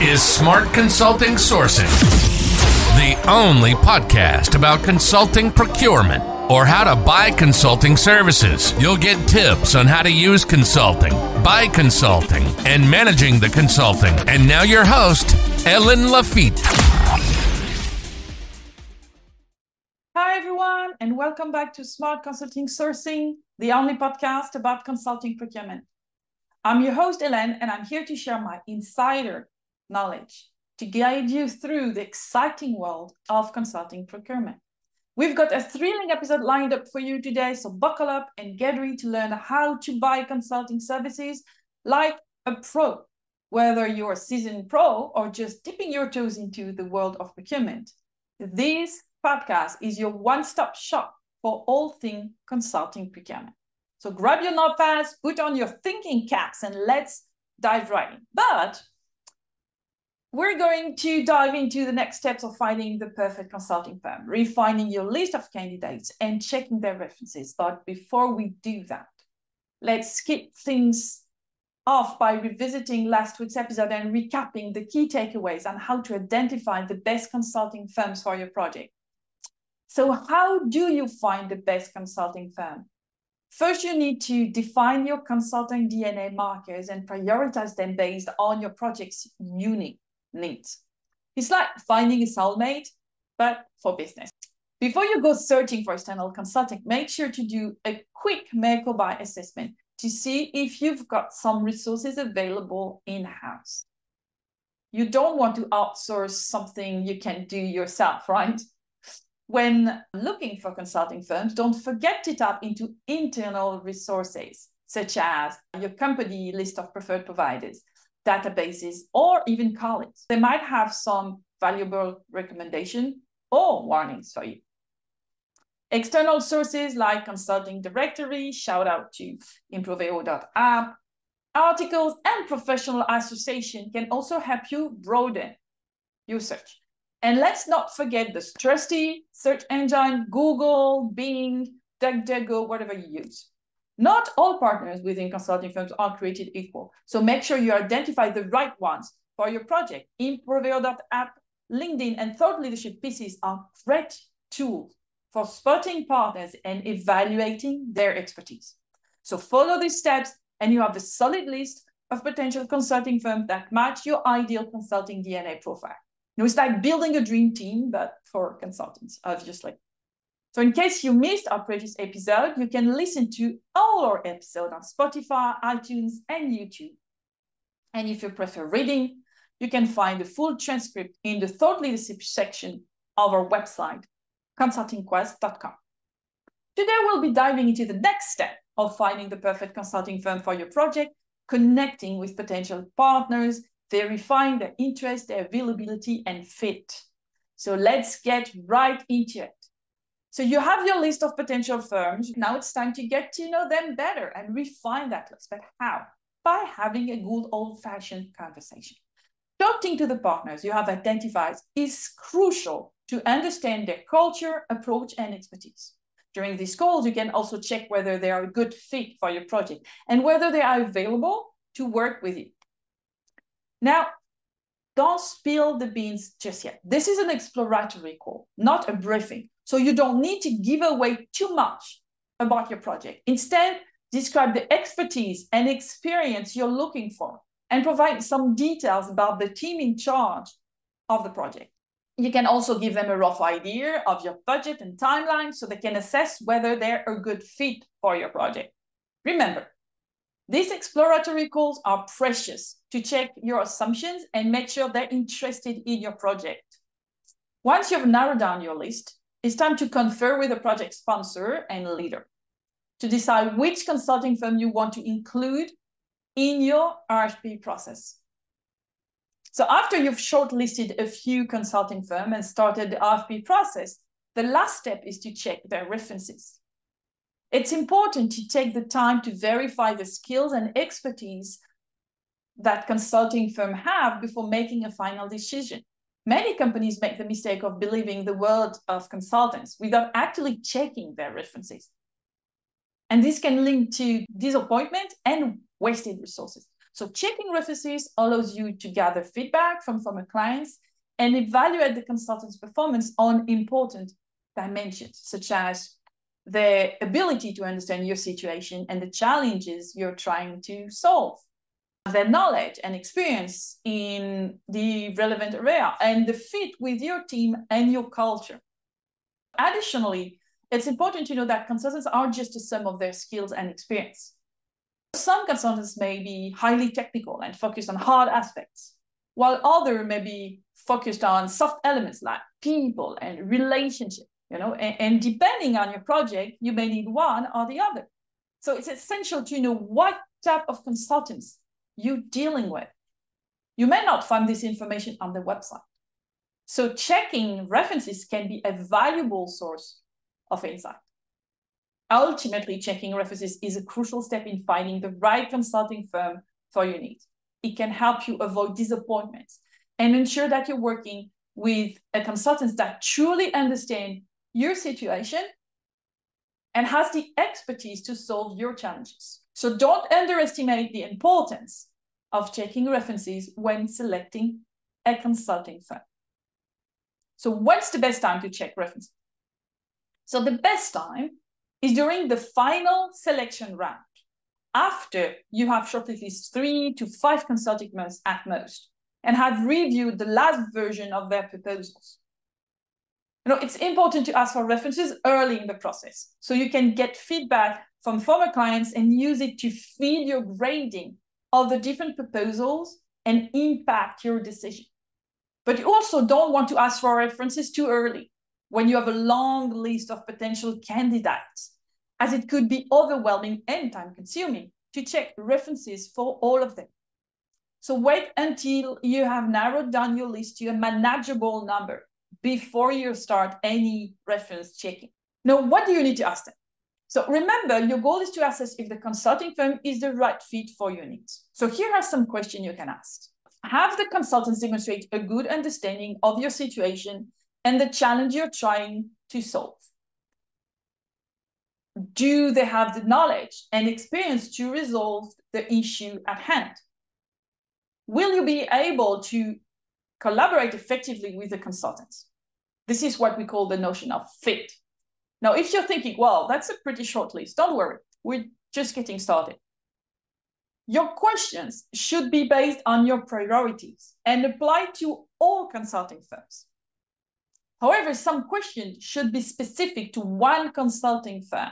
is Smart Consulting Sourcing, the only podcast about consulting procurement or how to buy consulting services. You'll get tips on how to use consulting, buy consulting, and managing the consulting. And now your host, Helene Laffitte. Hi, everyone, and welcome back to Smart Consulting Sourcing, the only podcast about consulting procurement. I'm your host, Helene, and I'm here to share my insider knowledge to guide you through the exciting world of consulting procurement. We've got a thrilling episode lined up for you today, so buckle up and get ready to learn how to buy consulting services like a pro, whether you're a seasoned pro or just dipping your toes into the world of procurement. This podcast is your one stop shop for all things consulting procurement. So grab your notepads, put on your thinking caps, and let's dive right in. But we're going to dive into the next steps of finding the perfect consulting firm, refining your list of candidates and checking their references. But before we do that, let's skip things off by revisiting last week's episode and recapping the key takeaways on how to identify the best consulting firms for your project. So, how do you find the best consulting firm? First, you need to define your consulting DNA markers and prioritize them based on your project's unique needs. It's like finding a soulmate, but for business. Before you go searching for external consulting, make sure to do a quick make or buy assessment to see if you've got some resources available in house. You don't want to outsource something you can do yourself, right? When looking for consulting firms, don't forget to tap into internal resources, such as your company list of preferred providers, databases, or even colleagues. They might have some valuable recommendation or warnings for you. External sources like Consulting Directory, shout out to Improveo.app, articles and professional association can also help you broaden your search. And let's not forget the trusty search engine, Google, Bing, DuckDuckGo, whatever you use. Not all partners within consulting firms are created equal. So make sure you identify the right ones for your project. Improveo.app, LinkedIn, and thought leadership pieces are great tools for spotting partners and evaluating their expertise. So follow these steps and you have a solid list of potential consulting firms that match your ideal consulting DNA profile. Know, it's like building a dream team, but for consultants, obviously. So in case you missed our previous episode, you can listen to all our episodes on Spotify, iTunes, and YouTube. And if you prefer reading, you can find the full transcript in the thought leadership section of our website, consultingquest.com. Today, we'll be diving into the next step of finding the perfect consulting firm for your project, connecting with potential partners, verifying their interest, their availability, and fit. So let's get right into it. So you have your list of potential firms. Now it's time to get to know them better and refine that list. But how? By having a good old fashioned conversation. Talking to the partners you have identified is crucial to understand their culture, approach, and expertise. During these calls, you can also check whether they are a good fit for your project and whether they are available to work with you. Now, don't spill the beans just yet. This is an exploratory call, not a briefing. So you don't need to give away too much about your project. Instead, describe the expertise and experience you're looking for and provide some details about the team in charge of the project. You can also give them a rough idea of your budget and timeline so they can assess whether they're a good fit for your project. Remember, these exploratory calls are precious to check your assumptions and make sure they're interested in your project. Once you've narrowed down your list, it's time to confer with the project sponsor and leader to decide which consulting firm you want to include in your RFP process. So after you've shortlisted a few consulting firms and started the RFP process, the last step is to check their references. It's important to take the time to verify the skills and expertise that consulting firm have before making a final decision. Many companies make the mistake of believing the word of consultants without actually checking their references. And this can link to disappointment and wasted resources. So checking references allows you to gather feedback from former clients and evaluate the consultant's performance on important dimensions, such as their ability to understand your situation and the challenges you're trying to solve, their knowledge and experience in the relevant area, and the fit with your team and your culture. Additionally, it's important to know that consultants are just a sum of their skills and experience. Some consultants may be highly technical and focused on hard aspects, while others may be focused on soft elements like people and relationship, you know, and, and depending on your project, you may need one or the other. So it's essential to know what type of consultants you're dealing with. You may not find this information on the website. So checking references can be a valuable source of insight. Ultimately, checking references is a crucial step in finding the right consulting firm for your needs. It can help you avoid disappointments and ensure that you're working with a consultant that truly understand your situation and has the expertise to solve your challenges. So don't underestimate the importance of checking references when selecting a consulting firm. So what's the best time to check references? So the best time is during the final selection round, after you have shortlisted three to five consulting firms at most and have reviewed the last version of their proposals. You know, it's important to ask for references early in the process so you can get feedback from former clients and use it to feed your grading of the different proposals and impact your decision. But you also don't want to ask for references too early when you have a long list of potential candidates, as it could be overwhelming and time consuming to check references for all of them. So wait until you have narrowed down your list to a manageable number before you start any reference checking. Now, what do you need to ask them? So remember, your goal is to assess if the consulting firm is the right fit for your needs. So here are some questions you can ask. Have the consultants demonstrate a good understanding of your situation and the challenge you're trying to solve? Do they have the knowledge and experience to resolve the issue at hand? Will you be able to collaborate effectively with the consultants? This is what we call the notion of fit. Now, if you're thinking, well, that's a pretty short list, don't worry, we're just getting started. Your questions should be based on your priorities and apply to all consulting firms. However, some questions should be specific to one consulting firm,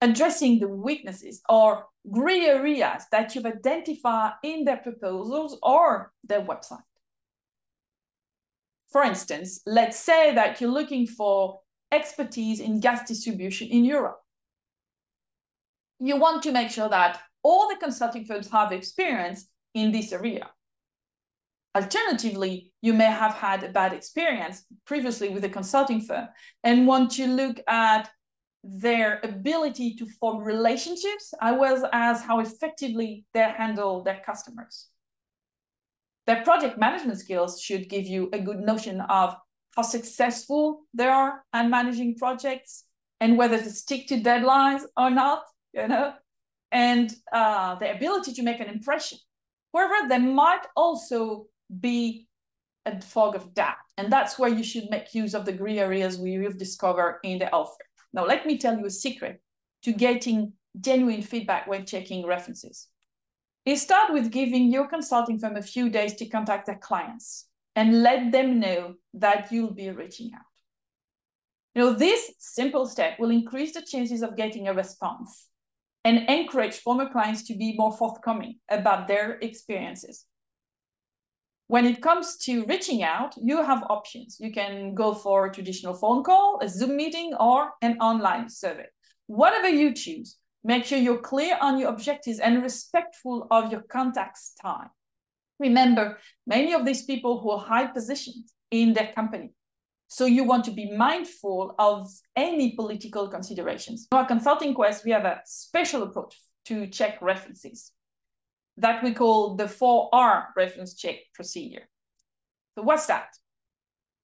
addressing the weaknesses or gray areas that you've identified in their proposals or their website. For instance, let's say that you're looking for expertise in gas distribution in Europe. You want to make sure that all the consulting firms have experience in this area. Alternatively, you may have had a bad experience previously with a consulting firm and want to look at their ability to form relationships as well as how effectively they handle their customers. Their project management skills should give you a good notion of how successful they are at managing projects and whether they stick to deadlines or not, you know, and uh, the ability to make an impression. However, there might also be a fog of doubt, and that's where you should make use of the gray areas we will discover in the offer. Now, let me tell you a secret to getting genuine feedback when checking references. You start with giving your consulting firm a few days to contact their clients and let them know that you'll be reaching out. You know, this simple step will increase the chances of getting a response and encourage former clients to be more forthcoming about their experiences. When it comes to reaching out, you have options. You can go for a traditional phone call, a Zoom meeting, or an online survey. Whatever you choose, make sure you're clear on your objectives and respectful of your contact's time. Remember, many of these people who are high positioned in their company. So you want to be mindful of any political considerations. In our consulting quest, we have a special approach to check references that we call the 4R reference check procedure. So what's that?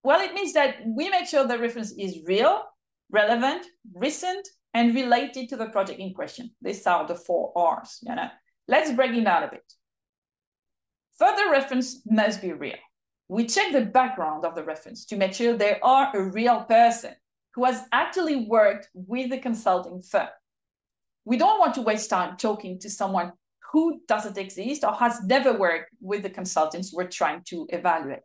Well, it means that we make sure the reference is real, relevant, recent, and related to the project in question. These are the four R's. You know? Let's break it down a bit. Further reference must be real. We check the background of the reference to make sure they are a real person who has actually worked with the consulting firm. We don't want to waste time talking to someone who doesn't exist or has never worked with the consultants we're trying to evaluate.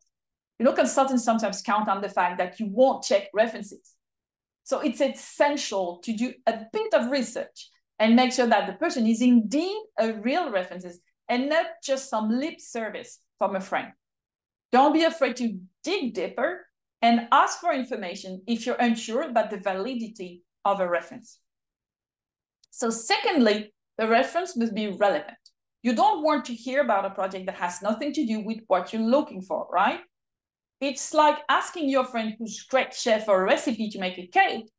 You know, consultants sometimes count on the fact that you won't check references. So it's essential to do a bit of research and make sure that the person is indeed a real references and not just some lip service from a friend. Don't be afraid to dig deeper and ask for information if you're unsure about the validity of a reference. So secondly, the reference must be relevant. You don't want to hear about a project that has nothing to do with what you're looking for, right? It's like asking your friend who's great chef for a recipe to make a cake,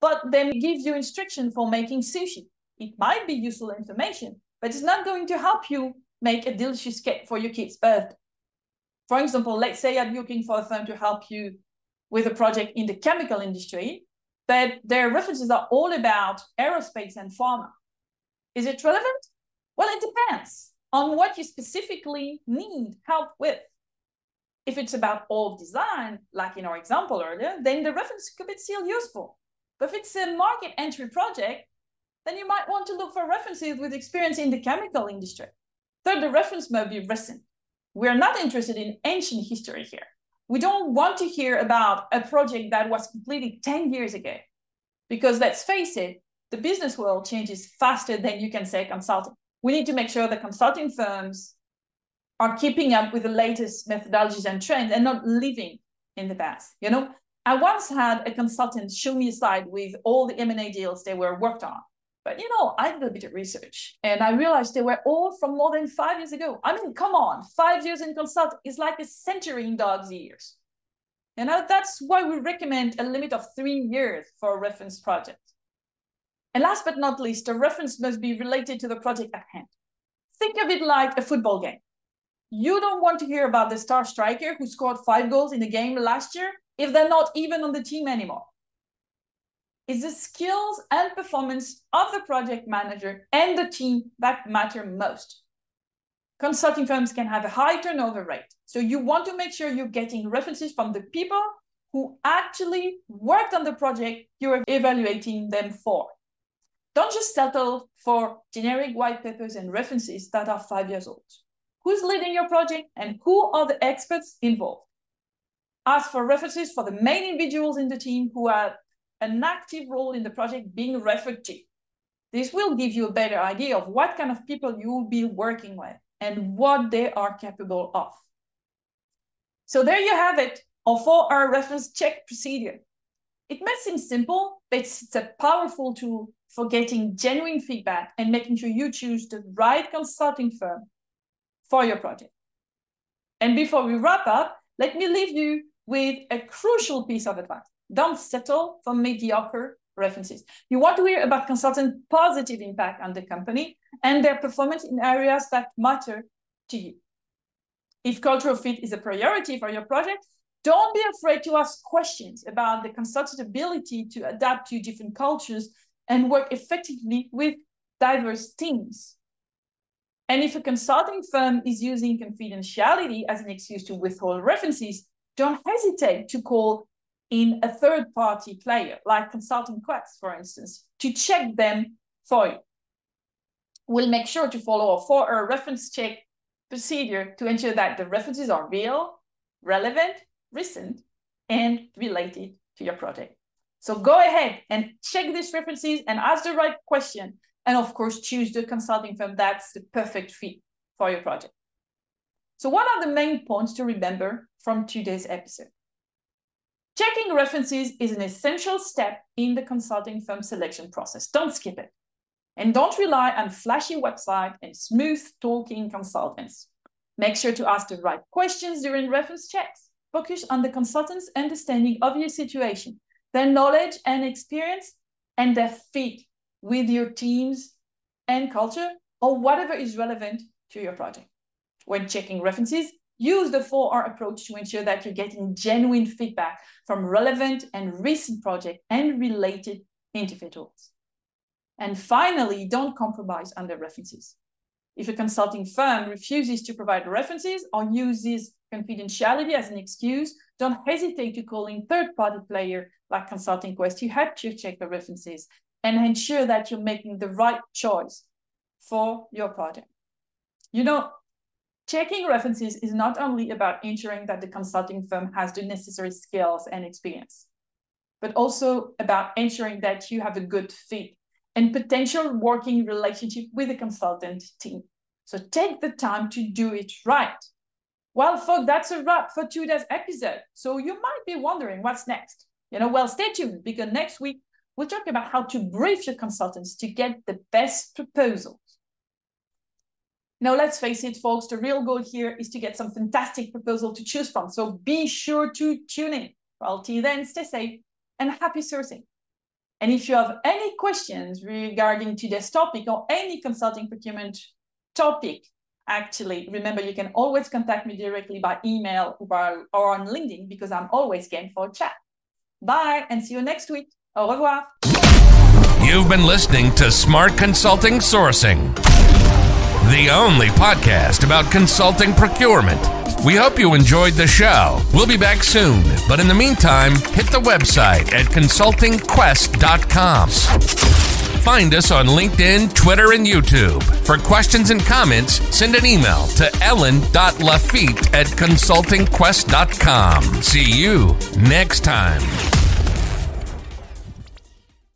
but then gives you instruction for making sushi. It might be useful information, but it's not going to help you make a delicious cake for your kid's birthday. For example, let's say you're looking for a firm to help you with a project in the chemical industry, but their references are all about aerospace and pharma. Is it relevant? Well, it depends on what you specifically need help with. If it's about old design, like in our example earlier, then the reference could be still useful. But if it's a market entry project, then you might want to look for references with experience in the chemical industry. Third, the reference must be recent. We're not interested in ancient history here. We don't want to hear about a project that was completed 10 years ago. Because let's face it, the business world changes faster than you can say consulting. We need to make sure the consulting firms are keeping up with the latest methodologies and trends and not living in the past. You know, I once had a consultant show me a slide with all the M&A deals they were worked on. But you know, I did a bit of research and I realized they were all from more than five years ago. I mean, come on, five years in consult is like a century in dog's years. And that's why we recommend a limit of three years for a reference project. And last but not least, the reference must be related to the project at hand. Think of it like a football game. You don't want to hear about the star striker who scored five goals in a game last year if they're not even on the team anymore. It's the skills and performance of the project manager and the team that matter most. Consulting firms can have a high turnover rate. So you want to make sure you're getting references from the people who actually worked on the project you're evaluating them for. Don't just settle for generic white papers and references that are five years old. Who's leading your project and who are the experts involved? Ask for references for the main individuals in the team who had an active role in the project being referred to. This will give you a better idea of what kind of people you will be working with and what they are capable of. So there you have it, a 4R reference check procedure. It may seem simple, but it's a powerful tool for getting genuine feedback and making sure you choose the right consulting firm for your project. And before we wrap up, let me leave you with a crucial piece of advice. Don't settle for mediocre references. You want to hear about consultant positive impact on the company and their performance in areas that matter to you. If cultural fit is a priority for your project, don't be afraid to ask questions about the consultant's ability to adapt to different cultures and work effectively with diverse teams. And if a consulting firm is using confidentiality as an excuse to withhold references, don't hesitate to call in a third party player, like Consulting Quest, for instance, to check them for you. We'll make sure to follow a 4R reference check procedure to ensure that the references are real, relevant, recent, and related to your project. So go ahead and check these references and ask the right question. And of course, choose the consulting firm that's the perfect fit for your project. So what are the main points to remember from today's episode? Checking references is an essential step in the consulting firm selection process. Don't skip it. And don't rely on flashy website and smooth talking consultants. Make sure to ask the right questions during reference checks. Focus on the consultant's understanding of your situation, their knowledge and experience, and their fit with your teams and culture or whatever is relevant to your project. When checking references, Use the 4R approach to ensure that you're getting genuine feedback from relevant and recent project and related individuals. And finally, don't compromise on the references. If a consulting firm refuses to provide references or uses confidentiality as an excuse, don't hesitate to call in third-party player like Consulting Quest to help you check the references and ensure that you're making the right choice for your project. You know, checking references is not only about ensuring that the consulting firm has the necessary skills and experience, but also about ensuring that you have a good fit and potential working relationship with the consultant team. So take the time to do it right. Well, folks, that's a wrap for today's episode. So you might be wondering what's next. You know, well, stay tuned because next week we'll talk about how to brief your consultants to get the best proposals. Now, let's face it, folks, the real goal here is to get some fantastic proposal to choose from. So be sure to tune in. Well, till then, stay safe and happy sourcing. And if you have any questions regarding today's topic or any consulting procurement topic, actually, remember you can always contact me directly by email or, or on LinkedIn because I'm always game for a chat. Bye and see you next week. Au revoir. You've been listening to Smart Consulting Sourcing, the only podcast about consulting procurement. We hope you enjoyed the show. We'll be back soon, but in the meantime, hit the website at consultingquest.com. Find us on LinkedIn, Twitter, and YouTube. For questions and comments, send an email to ellen.lafitte at consultingquest.com. See you next time.